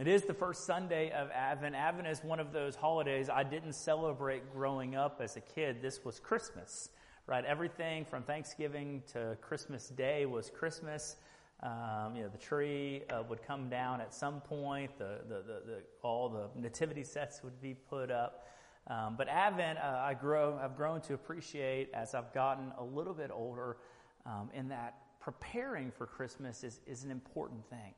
It is the first Sunday of Advent. Advent is one of those holidays I didn't celebrate growing up as a kid. This was Christmas, right? Everything from Thanksgiving to Christmas Day was Christmas. Um, you know, the tree uh, would come down at some point. The, the, the, the, all the nativity sets would be put up. Um, but Advent, uh, I grow, I've grown to appreciate as I've gotten a little bit older, um, in that preparing for Christmas is, is an important thing.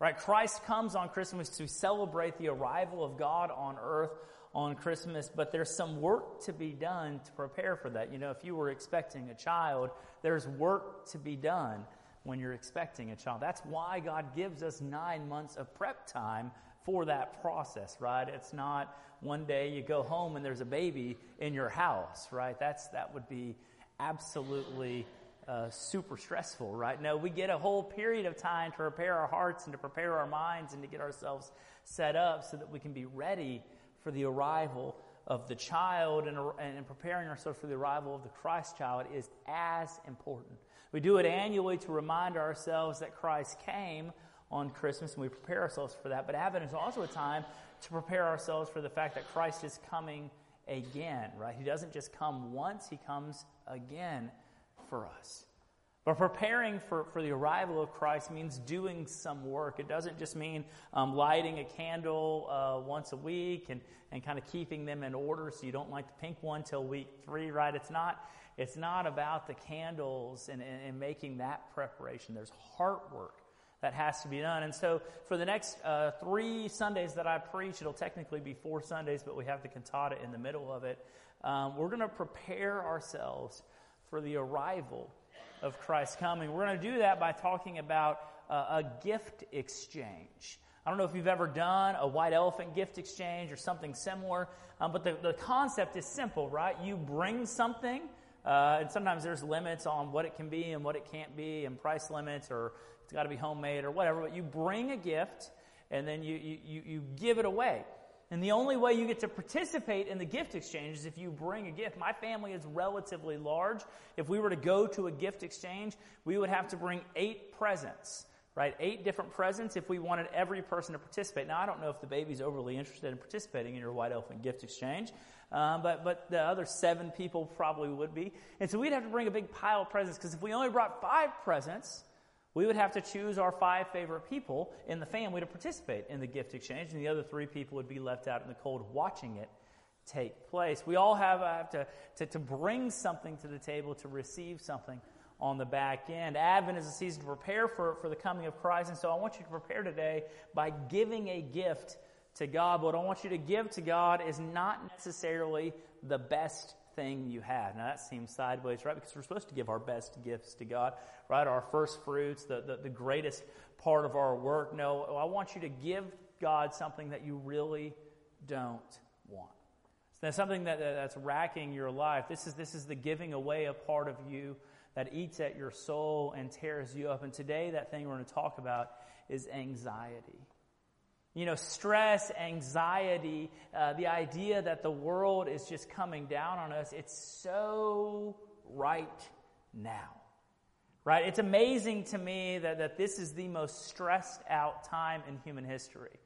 Right? Christ comes on Christmas to celebrate the arrival of God on earth on Christmas, but there's some work to be done to prepare for that. You know, if you were expecting a child, there's work to be done when you're expecting a child. That's why God gives us nine months of prep time for that process, right? It's not one day you go home and there's a baby in your house, right? That's, that would be absolutely uh, super stressful, right? No, we get a whole period of time to prepare our hearts and to prepare our minds and to get ourselves set up so that we can be ready for the arrival of the child and, and preparing ourselves for the arrival of the Christ child is as important. We do it annually to remind ourselves that Christ came on Christmas and we prepare ourselves for that. But Advent is also a time to prepare ourselves for the fact that Christ is coming again, right? He doesn't just come once, he comes again for us. But preparing for, for the arrival of Christ means doing some work. It doesn't just mean um, lighting a candle uh, once a week and, and kind of keeping them in order so you don't light the pink one till week three, right? It's not, it's not about the candles and, and, and making that preparation. There's heart work that has to be done. And so for the next uh, three Sundays that I preach, it'll technically be four Sundays, but we have the cantata in the middle of it. Um, we're going to prepare ourselves for the arrival of Christ coming. We're going to do that by talking about uh, a gift exchange. I don't know if you've ever done a white elephant gift exchange or something similar, um, but the, the concept is simple, right? You bring something, uh, and sometimes there's limits on what it can be and what it can't be, and price limits, or it's got to be homemade or whatever, but you bring a gift and then you, you, you give it away. And the only way you get to participate in the gift exchange is if you bring a gift. My family is relatively large. If we were to go to a gift exchange, we would have to bring eight presents, right? Eight different presents if we wanted every person to participate. Now, I don't know if the baby's overly interested in participating in your white elephant gift exchange, um, but, but the other seven people probably would be. And so we'd have to bring a big pile of presents because if we only brought five presents, we would have to choose our five favorite people in the family to participate in the gift exchange, and the other three people would be left out in the cold watching it take place. We all have, uh, have to, to, to bring something to the table to receive something on the back end. Advent is a season to prepare for, for the coming of Christ, and so I want you to prepare today by giving a gift to God. What I want you to give to God is not necessarily the best thing you have. Now that seems sideways, right? Because we're supposed to give our best gifts to God, right? Our first fruits, the, the, the greatest part of our work. No, I want you to give God something that you really don't want. That's something that, that's racking your life. This is, this is the giving away a part of you that eats at your soul and tears you up. And today, that thing we're going to talk about is anxiety. You know, stress, anxiety, uh, the idea that the world is just coming down on us, it's so right now. Right? It's amazing to me that, that this is the most stressed out time in human history.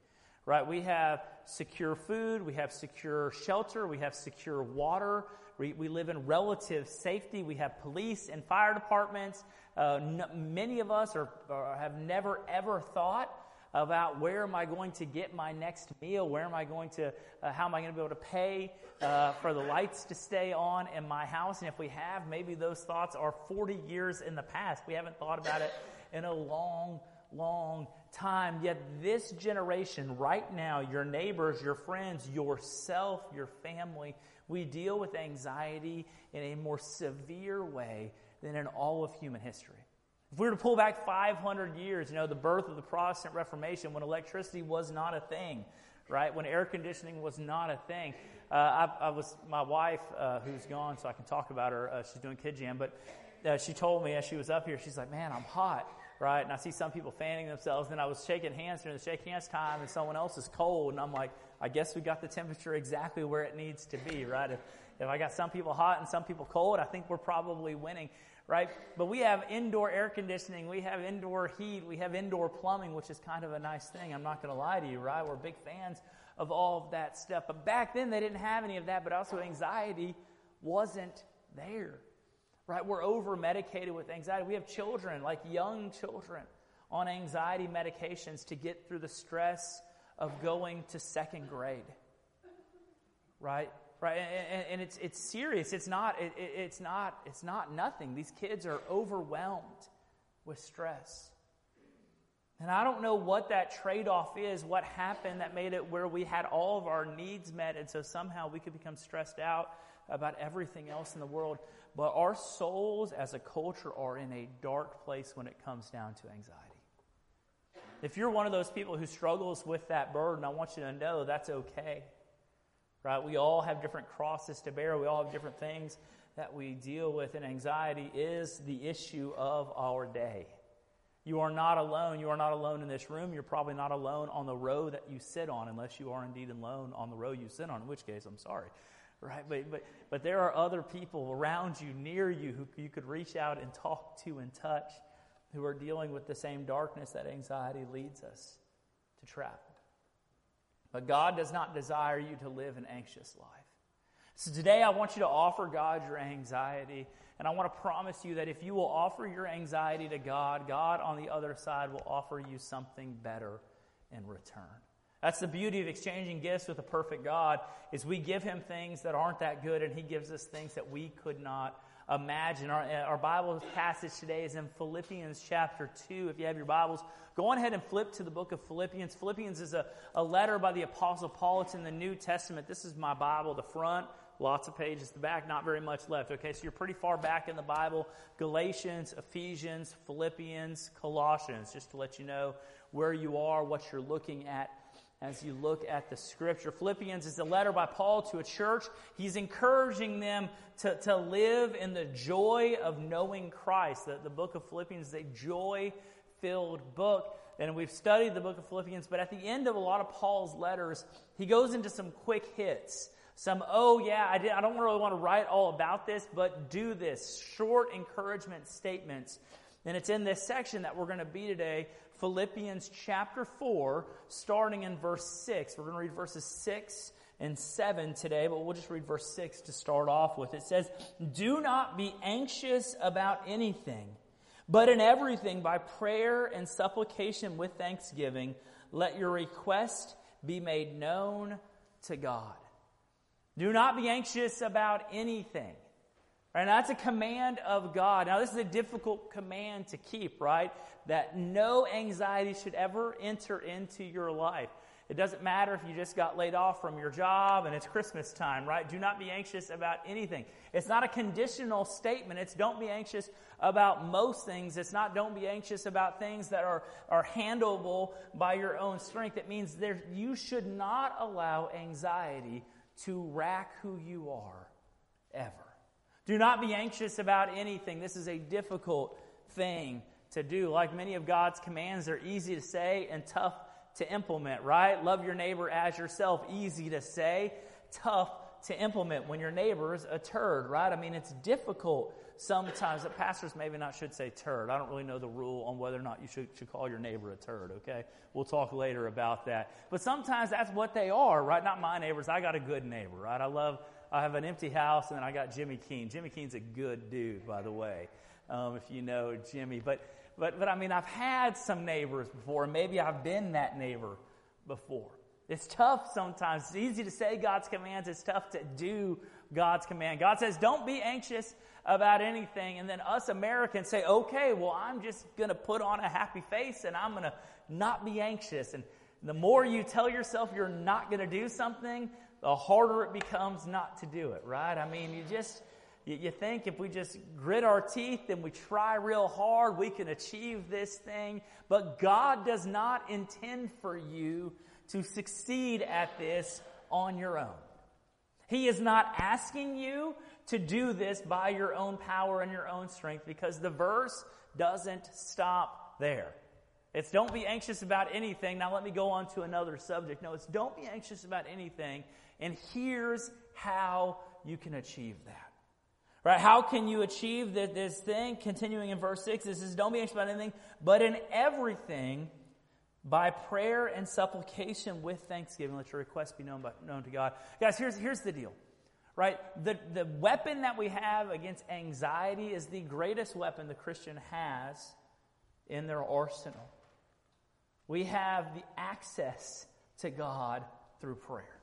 Right? We have secure food, we have secure shelter, we have secure water, we, we live in relative safety, we have police and fire departments. Uh, n- many of us are, are, have never ever thought about where am I going to get my next meal? Where am I going to, uh, how am I going to be able to pay uh, for the lights to stay on in my house? And if we have, maybe those thoughts are 40 years in the past. We haven't thought about it in a long, long time. Yet this generation, right now, your neighbors, your friends, yourself, your family, we deal with anxiety in a more severe way than in all of human history. If we were to pull back 500 years, you know, the birth of the Protestant Reformation, when electricity was not a thing, right? When air conditioning was not a thing. Uh, I, I, was, my wife, uh, who's gone, so I can talk about her, uh, she's doing Kid Jam, but uh, she told me as she was up here, she's like, man, I'm hot, right? And I see some people fanning themselves. Then I was shaking hands during the shake hands time, and someone else is cold, and I'm like, I guess we got the temperature exactly where it needs to be, right? If, if I got some people hot and some people cold, I think we're probably winning right? But we have indoor air conditioning, we have indoor heat, we have indoor plumbing, which is kind of a nice thing. I'm not going to lie to you, right? We're big fans of all of that stuff. But back then, they didn't have any of that, but also anxiety wasn't there, right? We're over medicated with anxiety. We have children, like young children, on anxiety medications to get through the stress of going to second grade, right? Right? And, and, it's, it's serious. It's not, it, it's, not, it's not nothing. These kids are overwhelmed with stress. And I don't know what that trade off is, what happened that made it where we had all of our needs met, and so somehow we could become stressed out about everything else in the world. But our souls as a culture are in a dark place when it comes down to anxiety. If you're one of those people who struggles with that burden, I want you to know that's okay right? We all have different crosses to bear. We all have different things that we deal with, and anxiety is the issue of our day. You are not alone. You are not alone in this room. You're probably not alone on the row that you sit on, unless you are indeed alone on the row you sit on, in which case, I'm sorry. Right? But, but, but there are other people around you, near you, who you could reach out and talk to and touch who are dealing with the same darkness that anxiety leads us to trap. But God does not desire you to live an anxious life. So today I want you to offer God your anxiety. And I want to promise you that if you will offer your anxiety to God, God on the other side will offer you something better in return. That's the beauty of exchanging gifts with a perfect God is we give him things that aren't that good and he gives us things that we could not imagine. Our, uh, our Bible passage today is in Philippians chapter 2. If you have your Bibles, go on ahead and flip to the book of Philippians. Philippians is a, a letter by the Apostle Paul. It's in the New Testament. This is my Bible, the front. Lots of pages. The back, not very much left. Okay, so you're pretty far back in the Bible. Galatians, Ephesians, Philippians, Colossians, just to let you know where you are, what you're looking at as you look at the scripture. Philippians is a letter by Paul to a church. He's encouraging them to, to live in the joy of knowing Christ. The, the book of Philippians is a joy filled book. And we've studied the book of Philippians, but at the end of a lot of Paul's letters, he goes into some quick hits. Some, oh yeah, I, did, I don't really want to write all about this, but do this. Short encouragement statements. And it's in this section that we're going to be today Philippians chapter 4, starting in verse 6. We're going to read verses 6 and 7 today, but we'll just read verse 6 to start off with. It says, Do not be anxious about anything, but in everything, by prayer and supplication with thanksgiving, let your request be made known to God. Do not be anxious about anything. And that's a command of God. Now, this is a difficult command to keep, right? That no anxiety should ever enter into your life. It doesn't matter if you just got laid off from your job and it's Christmas time, right? Do not be anxious about anything. It's not a conditional statement. It's don't be anxious about most things. It's not don't be anxious about things that are, are handleable by your own strength. It means there, you should not allow anxiety to rack who you are ever. Do not be anxious about anything. This is a difficult thing to do. Like many of God's commands, they're easy to say and tough to implement, right? Love your neighbor as yourself. Easy to say, tough to implement when your neighbor is a turd, right? I mean, it's difficult sometimes. That pastors maybe not should say turd. I don't really know the rule on whether or not you should, should call your neighbor a turd, okay? We'll talk later about that. But sometimes that's what they are, right? Not my neighbors. I got a good neighbor, right? I love I have an empty house, and then I got Jimmy Keene. Jimmy Keene's a good dude, by the way, um, if you know Jimmy. But, but, but I mean, I've had some neighbors before, and maybe I've been that neighbor before. It's tough sometimes. It's easy to say God's commands. It's tough to do God's command. God says, don't be anxious about anything. And then us Americans say, okay, well, I'm just going to put on a happy face and I'm going to not be anxious. And the more you tell yourself you're not going to do something, the harder it becomes not to do it, right? I mean, you just, you, think if we just grit our teeth and we try real hard, we can achieve this thing. But God does not intend for you to succeed at this on your own. He is not asking you to do this by your own power and your own strength because the verse doesn't stop there. It's don't be anxious about anything. Now let me go on to another subject. No, it's don't be anxious about anything. And here's how you can achieve that. Right? How can you achieve this, this thing? Continuing in verse 6, it says, Don't be anxious about anything, but in everything, by prayer and supplication with thanksgiving, let your requests be known, by, known to God. Guys, here's, here's the deal. Right? The, the weapon that we have against anxiety is the greatest weapon the Christian has in their arsenal. We have the access to God through prayer.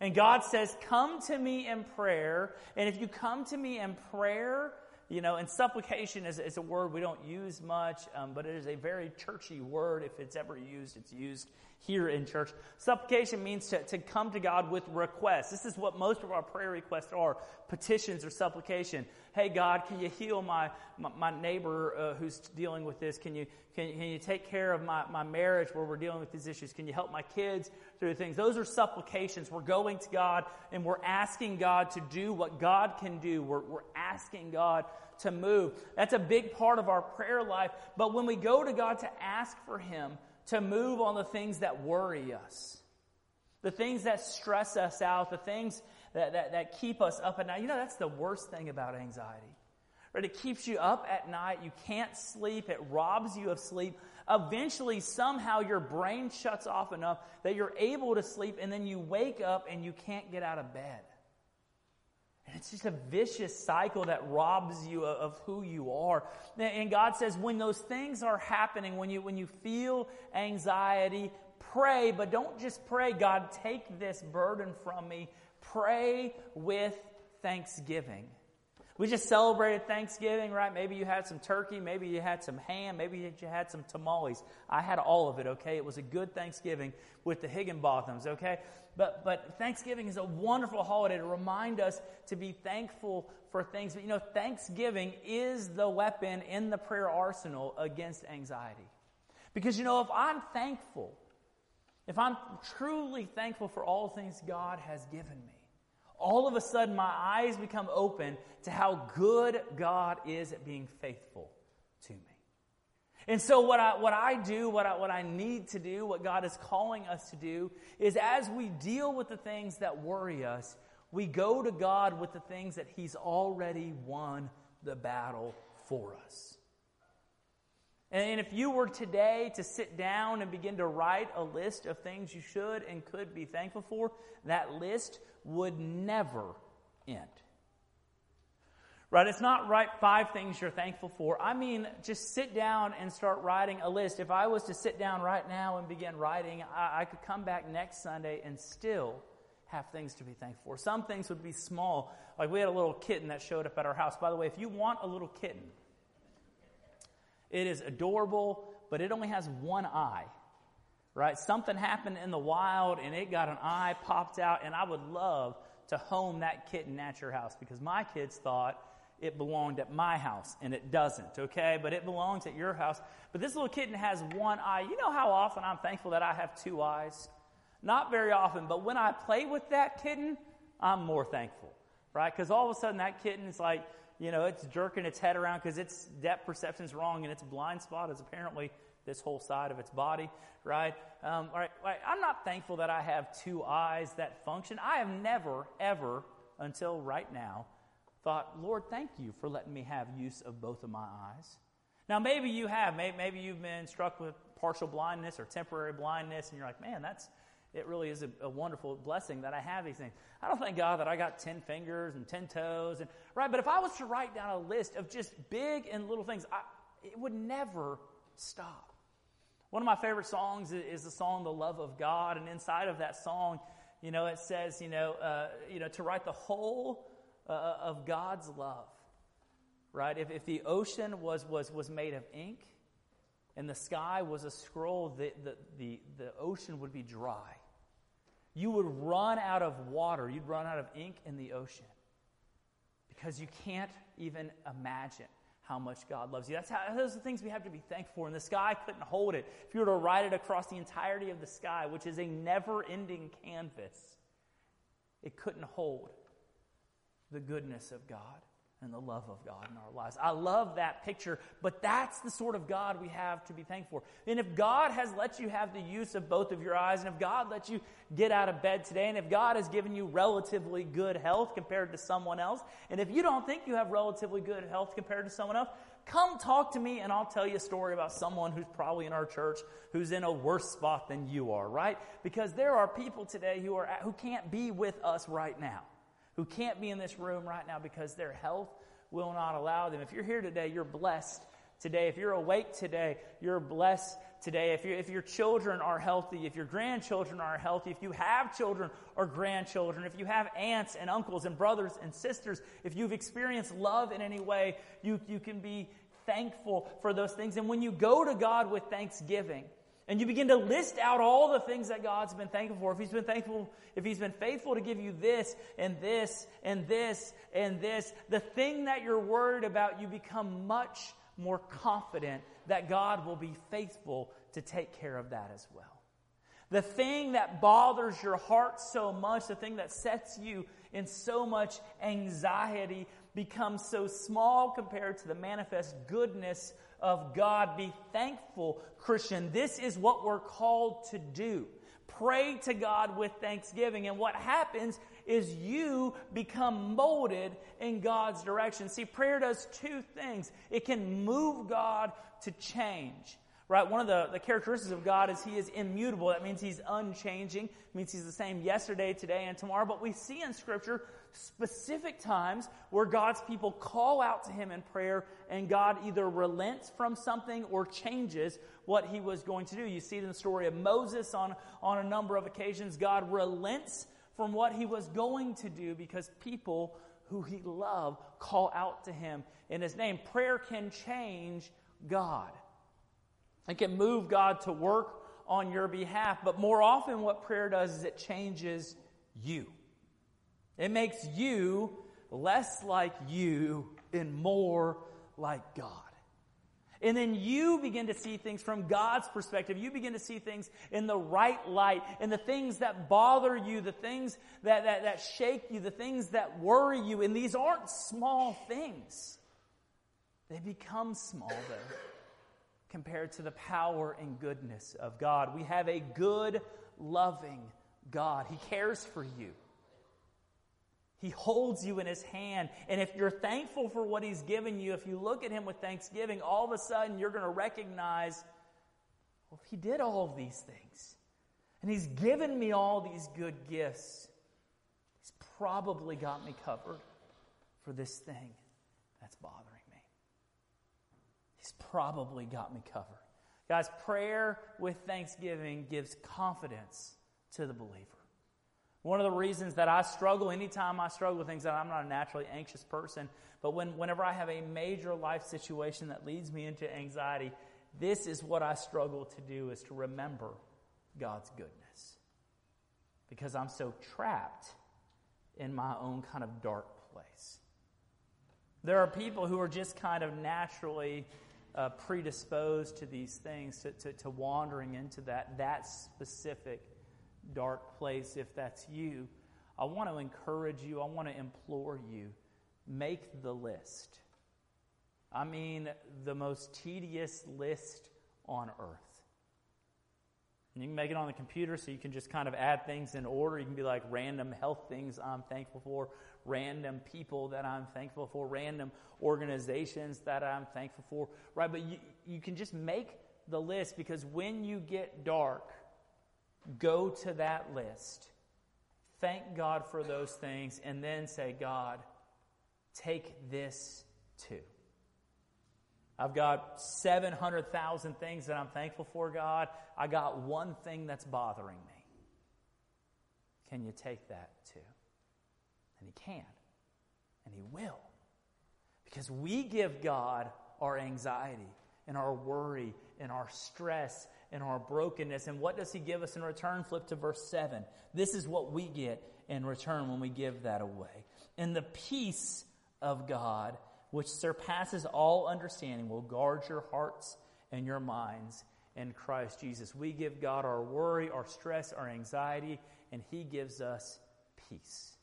And God says, Come to me in prayer. And if you come to me in prayer, you know, and supplication is, is a word we don't use much, um, but it is a very churchy word. If it's ever used, it's used here in church. Supplication means to, to come to God with requests. This is what most of our prayer requests are petitions or supplication. Hey, God, can you heal my, my, my neighbor uh, who's dealing with this? Can you, can, can you take care of my, my marriage where we're dealing with these issues? Can you help my kids through things? Those are supplications. We're going to God and we're asking God to do what God can do. We're, we're asking God to move. That's a big part of our prayer life. But when we go to God to ask for Him, to move on the things that worry us, the things that stress us out, the things that, that, that keep us up at night. You know, that's the worst thing about anxiety. Right? It keeps you up at night. You can't sleep. It robs you of sleep. Eventually, somehow your brain shuts off enough that you're able to sleep and then you wake up and you can't get out of bed. And it's just a vicious cycle that robs you of who you are. And God says, when those things are happening, when you, when you feel anxiety, pray, but don't just pray, God, take this burden from me. Pray with thanksgiving. We just celebrated Thanksgiving, right? Maybe you had some turkey, maybe you had some ham, maybe you had some tamales. I had all of it, okay? It was a good Thanksgiving with the Higginbothams, okay? But, but Thanksgiving is a wonderful holiday to remind us to be thankful for things. But you know, Thanksgiving is the weapon in the prayer arsenal against anxiety. Because you know, if I'm thankful, if I'm truly thankful for all things God has given me, all of a sudden my eyes become open to how good God is at being faithful to me. And so what I, what I do, what I, what I need to do, what God is calling us to do is as we deal with the things that worry us, we go to God with the things that He's already won the battle for us. And if you were today to sit down and begin to write a list of things you should and could be thankful for, that list would never end. Right? It's not write five things you're thankful for. I mean, just sit down and start writing a list. If I was to sit down right now and begin writing, I, I could come back next Sunday and still have things to be thankful for. Some things would be small. Like we had a little kitten that showed up at our house. By the way, if you want a little kitten, it is adorable, but it only has one eye. Right? Something happened in the wild and it got an eye popped out, and I would love to home that kitten at your house because my kids thought it belonged at my house, and it doesn't, okay? But it belongs at your house. But this little kitten has one eye. You know how often I'm thankful that I have two eyes? Not very often, but when I play with that kitten, I'm more thankful, right? Because all of a sudden that kitten is like, you know, it's jerking its head around because its depth perception is wrong, and its blind spot is apparently this whole side of its body, right? Um, all right, right? I'm not thankful that I have two eyes that function. I have never, ever, until right now, thought, Lord, thank you for letting me have use of both of my eyes. Now, maybe you have. Maybe, Maybe you've been struck with partial blindness or temporary blindness, and you're like, man, that's it really is a, a, wonderful blessing that I have these things. I don't thank God that I got 10 fingers and 10 toes. And, right, but if I was to write down a list of just big and little things, I, it would never stop. One of my favorite songs is the song "The Love of God," and inside of that song, you know, it says, you know, uh, you know, to write the whole uh, uh, of God's love, right? If, if the ocean was, was, was made of ink and the sky was a scroll, the, the, the, the ocean would be dry. You would run out of water, you'd run out of ink in the ocean because you can't even imagine how much God loves you. That's how, those are the things we have to be thankful for. And the sky couldn't hold it. If you were to write it across the entirety of the sky, which is a never ending canvas, it couldn't hold the goodness of God. And the love of God in our lives. I love that picture, but that's the sort of God we have to be thankful for. And if God has let you have the use of both of your eyes, and if God let you get out of bed today, and if God has given you relatively good health compared to someone else, and if you don't think you have relatively good health compared to someone else, come talk to me and I'll tell you a story about someone who's probably in our church who's in a worse spot than you are, right? Because there are people today who are who can't be with us right now who can't be in this room right now because their health will not allow them. If you're here today, you're blessed today. If you're awake today, you're blessed today. If, you, if your children are healthy, if your grandchildren are healthy, if you have children or grandchildren, if you have aunts and uncles and brothers and sisters, if you've experienced love in any way, you, you can be thankful for those things. And when you go to God with thanksgiving, and you begin to list out all the things that God's been thankful for. If He's been thankful, if He's been faithful to give you this and this and this and this, the thing that you're worried about, you become much more confident that God will be faithful to take care of that as well. The thing that bothers your heart so much, the thing that sets you in so much anxiety, becomes so small compared to the manifest goodness of God. Be thankful, Christian. This is what we're called to do. Pray to God with thanksgiving. And what happens is you become molded in God's direction. See, prayer does two things it can move God to change. Right? One of the, the characteristics of God is He is immutable. That means He's unchanging. It means He's the same yesterday, today, and tomorrow. But we see in Scripture specific times where God's people call out to Him in prayer and God either relents from something or changes what He was going to do. You see it in the story of Moses on, on a number of occasions. God relents from what He was going to do because people who He loved call out to Him in His name. Prayer can change God. It can move God to work on your behalf, but more often what prayer does is it changes you. It makes you less like you and more like God. And then you begin to see things from God's perspective. You begin to see things in the right light. And the things that bother you, the things that, that, that shake you, the things that worry you. And these aren't small things. They become small, though, compared to the power and goodness of God. We have a good, loving God. He cares for you. He holds you in his hand. And if you're thankful for what he's given you, if you look at him with thanksgiving, all of a sudden you're going to recognize, well, he did all of these things. And he's given me all these good gifts. He's probably got me covered for this thing that's bothering probably got me covered. Guys, prayer with thanksgiving gives confidence to the believer. One of the reasons that I struggle, anytime I struggle with things, that I'm not a naturally anxious person, but when, whenever I have a major life situation that leads me into anxiety, this is what I struggle to do is to remember God's goodness. Because I'm so trapped in my own kind of dark place. There are people who are just kind of naturally uh, predisposed to these things, to, to, to wandering into that, that specific dark place, if that's you, I want to encourage you, I want to implore you make the list. I mean, the most tedious list on earth. And you can make it on the computer so you can just kind of add things in order. You can be like random health things I'm thankful for, random people that I'm thankful for, random organizations that I'm thankful for, right? But you, you can just make the list because when you get dark, Go to that list. Thank God for those things, and then say, God, take this too. I've got 700,000 things that I'm thankful for, God. I got one thing that's bothering me. Can you take that too? And He can, and He will. Because we give God our anxiety and our worry and our stress and our brokenness. And what does He give us in return? Flip to verse 7. This is what we get in return when we give that away. And the peace of God, which surpasses all understanding, will guard your hearts and your minds in Christ Jesus. We give God our worry, our stress, our anxiety, and He gives us peace.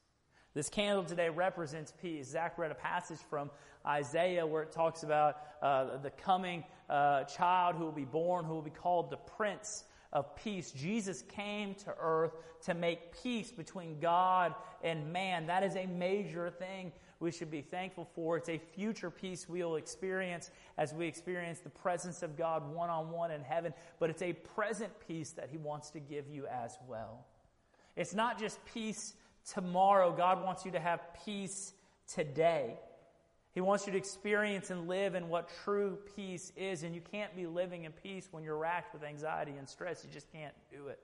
This candle today represents peace. Zach read a passage from Isaiah where it talks about uh, the coming uh, child who will be born, who will be called the Prince of Peace. Jesus came to earth to make peace between God and man. That is a major thing we should be thankful for. It's a future peace we will experience as we experience the presence of God one on one in heaven, but it's a present peace that He wants to give you as well. It's not just peace tomorrow. God wants you to have peace today. He wants you to experience and live in what true peace is, and you can't be living in peace when you're racked with anxiety and stress. You just can't do it.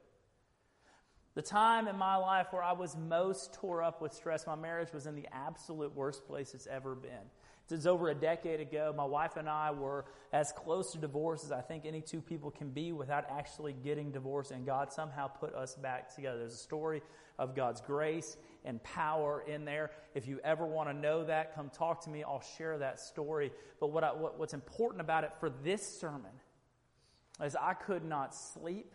The time in my life where I was most tore up with stress, my marriage was in the absolute worst place it's ever been. It's over a decade ago. My wife and I were as close to divorce as I think any two people can be without actually getting divorced, and God somehow put us back together. There's a story of God's grace and power in there. If you ever want to know that, come talk to me. I'll share that story. But what I, what, what's important about it for this sermon is I could not sleep.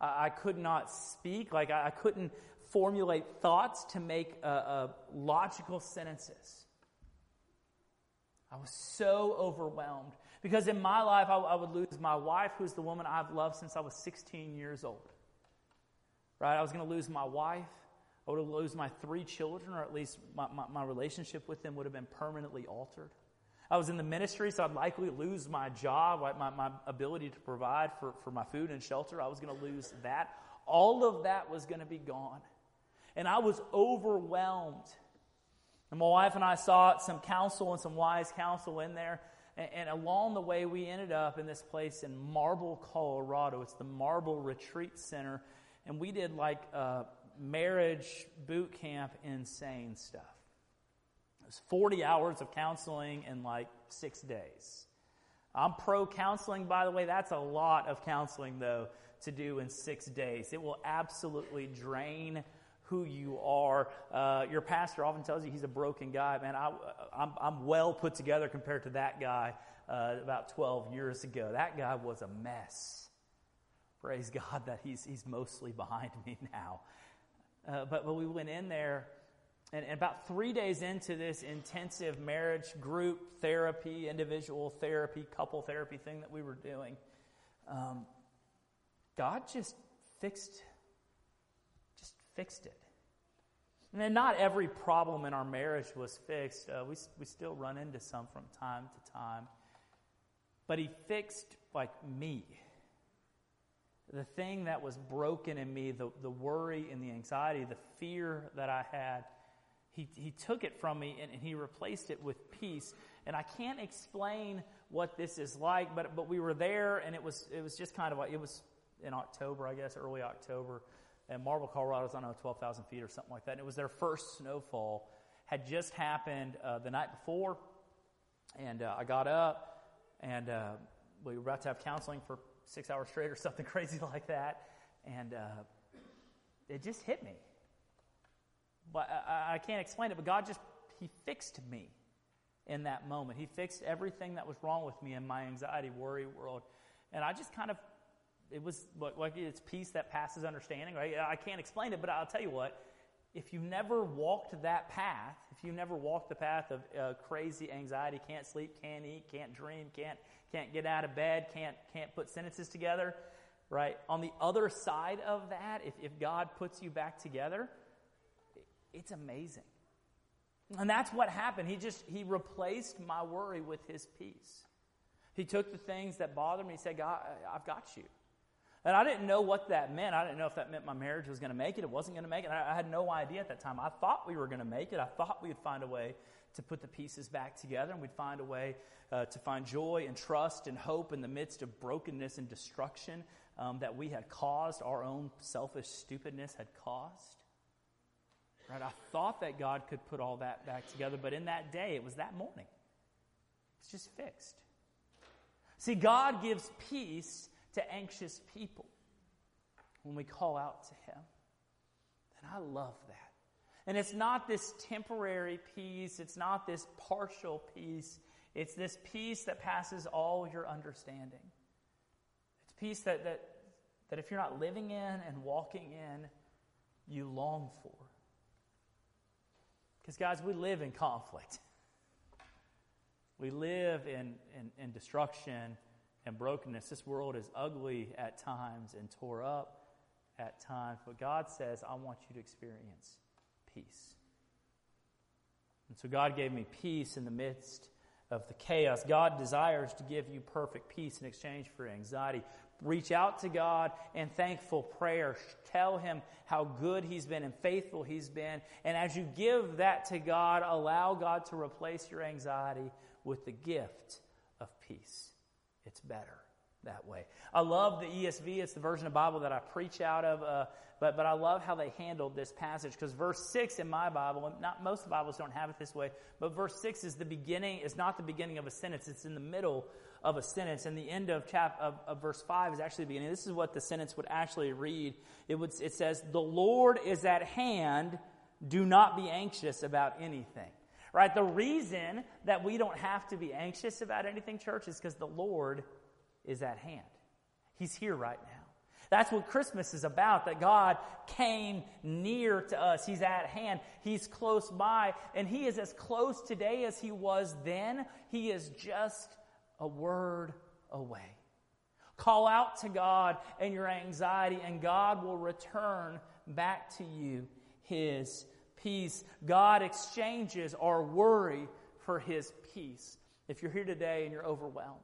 I could not speak. Like, I couldn't formulate thoughts to make uh, uh, logical sentences. I was so overwhelmed. Because in my life, I, I, would lose my wife, who's the woman I've loved since I was 16 years old. Right? I was going to lose my wife. I would lose my three children, or at least my, my, my relationship with them would have been permanently altered. I was in the ministry, so I'd likely lose my job, my, my ability to provide for, for my food and shelter. I was going to lose that. All of that was going to be gone. And I was overwhelmed. And my wife and I sought some counsel and some wise counsel in there. And, and along the way, we ended up in this place in Marble, Colorado. It's the Marble Retreat Center. And we did like a marriage boot camp, insane stuff It was 40 hours of counseling in like six days. I'm pro counseling, by the way. That's a lot of counseling, though, to do in six days. It will absolutely drain who you are. Uh, your pastor often tells you he's a broken guy. Man, I, I'm, I'm well put together compared to that guy uh, about 12 years ago. That guy was a mess. Praise God that he's, he's mostly behind me now. Uh, but, but we went in there and, and about three days into this intensive marriage group therapy, individual therapy, couple therapy thing that we were doing, um, God just fixed, fixed it. And then not every problem in our marriage was fixed. Uh, we, we still run into some from time to time. But he fixed, like, me. The thing that was broken in me, the, the worry and the anxiety, the fear that I had, he, he took it from me and, and he replaced it with peace. And I can't explain what this is like, but, but we were there and it was, it was just kind of like, it was in October, I guess, early October. And Marble, Colorado is, don't know, 12,000 feet or something like that. And it was their first snowfall. Had just happened uh, the night before. And uh, I got up and uh, we were about to have counseling for six hours straight or something crazy like that. And uh, it just hit me. But I, I can't explain it, but God just, He fixed me in that moment. He fixed everything that was wrong with me in my anxiety, worry world. And I just kind of, it was like it's peace that passes understanding, right? I can't explain it, but I'll tell you what, if you never walked that path, if you never walked the path of uh, crazy anxiety, can't sleep, can't eat, can't dream, can't, can't get out of bed, can't, can't put sentences together, right? On the other side of that, if, if God puts you back together, it's amazing. And that's what happened. He just he replaced my worry with his peace. He took the things that bothered me. He said, God, I've got you. And I didn't know what that meant. I didn't know if that meant my marriage was going to make it. It wasn't going to make it. I, I had no idea at that time. I thought we were going to make it. I thought we'd find a way to put the pieces back together and we'd find a way uh, to find joy and trust and hope in the midst of brokenness and destruction um, that we had caused, our own selfish stupidness had caused. Right? I thought that God could put all that back together, but in that day, it was that morning. It's just fixed. See, God gives peace to anxious people when we call out to Him. And I love that. And it's not this temporary peace, it's not this partial peace, it's this peace that passes all your understanding. It's peace that, that, that if you're not living in and walking in, you long for. Because, guys, we live in conflict. We live in, in, in, destruction and brokenness. This world is ugly at times and tore up at times. But God says, I want you to experience peace. And so God gave me peace in the midst of the chaos. God desires to give you perfect peace in exchange for anxiety. Reach out to God in thankful prayer. Tell Him how good He's been and faithful He's been. And as you give that to God, allow God to replace your anxiety with the gift of peace. It's better that way. I love the ESV. It's the version of Bible that I preach out of. Uh, but, but I love how they handled this passage because verse 6 in my Bible, not most Bibles don't have it this way, but verse 6 is the beginning, is not the beginning of a sentence. It's in the middle of a sentence. And the end of, chap, of, of verse 5 is actually the beginning. This is what the sentence would actually read. It, would, it says, The Lord is at hand. Do not be anxious about anything. Right? The reason that we don't have to be anxious about anything, church, is because the Lord is at hand. He's here right now. That's what Christmas is about, that God came near to us. He's at hand. He's close by. And He is as close today as He was then. He is just a word away. Call out to God and your anxiety, and God will return back to you His peace. God exchanges our worry for His peace. If you're here today and you're overwhelmed,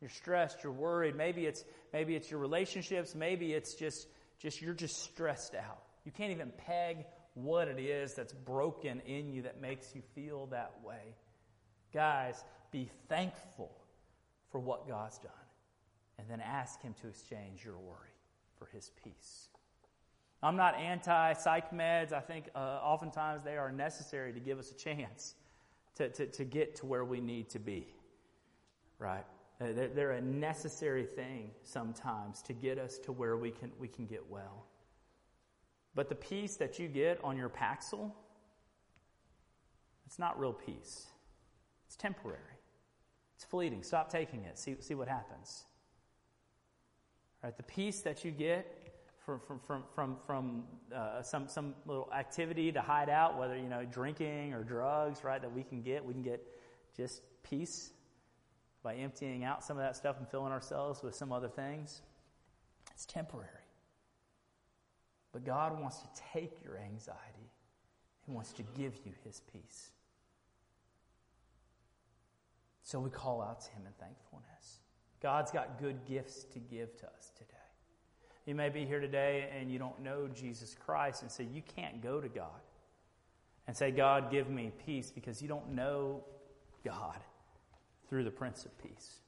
you're stressed, you're worried, maybe it's maybe it's your relationships, maybe it's just just you're just stressed out. You can't even peg what it is that's broken in you that makes you feel that way. Guys, be thankful for what God's done and then ask him to exchange your worry for his peace. I'm not anti psych meds. I think uh, oftentimes they are necessary to give us a chance to, to, to get to where we need to be. Right? Uh, they're, they're a necessary thing sometimes to get us to where we can, we can get well. But the peace that you get on your Paxil, it's not real peace. It's temporary. It's fleeting. Stop taking it. See, see what happens. Right? The peace that you get from, from, from, from, from uh, some, some little activity to hide out, whether, you know, drinking or drugs, right, that we can get. We can get just peace by emptying out some of that stuff and filling ourselves with some other things. It's temporary. But God wants to take your anxiety, He wants to give you His peace. So we call out to Him in thankfulness. God's got good gifts to give to us today. You may be here today and you don't know Jesus Christ, and so you can't go to God and say, God, give me peace, because you don't know God through the Prince of Peace.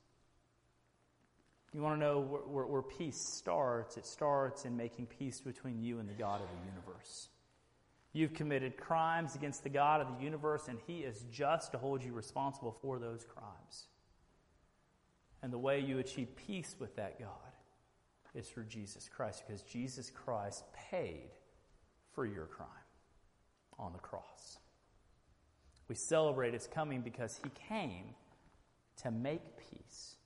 You want to know where, where, where, peace starts? It starts in making peace between you and the God of the universe. You've committed crimes against the God of the universe, and He is just to hold you responsible for those crimes. And the way you achieve peace with that God is through Jesus Christ, because Jesus Christ paid for your crime on the cross. We celebrate His coming because He came to make peace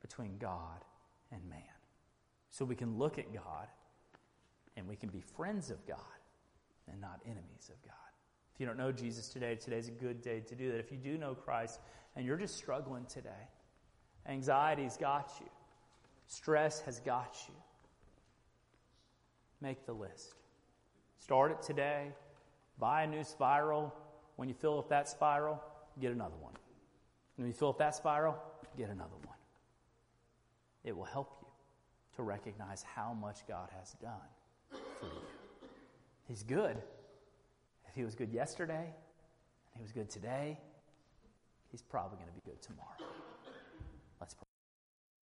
between God and man. So we can look at God and we can be friends of God and not enemies of God. If you don't know Jesus today, today's a good day to do that. If you do know Christ and you're just struggling today, anxiety's got you, stress has got you, make the list. Start it today. Buy a new spiral. When you fill up that spiral, get another one. When you fill up that spiral, get another one. It will help you to recognize how much God has done for you. He's good. If He was good yesterday, and He was good today, He's probably going to be good tomorrow. Let's pray.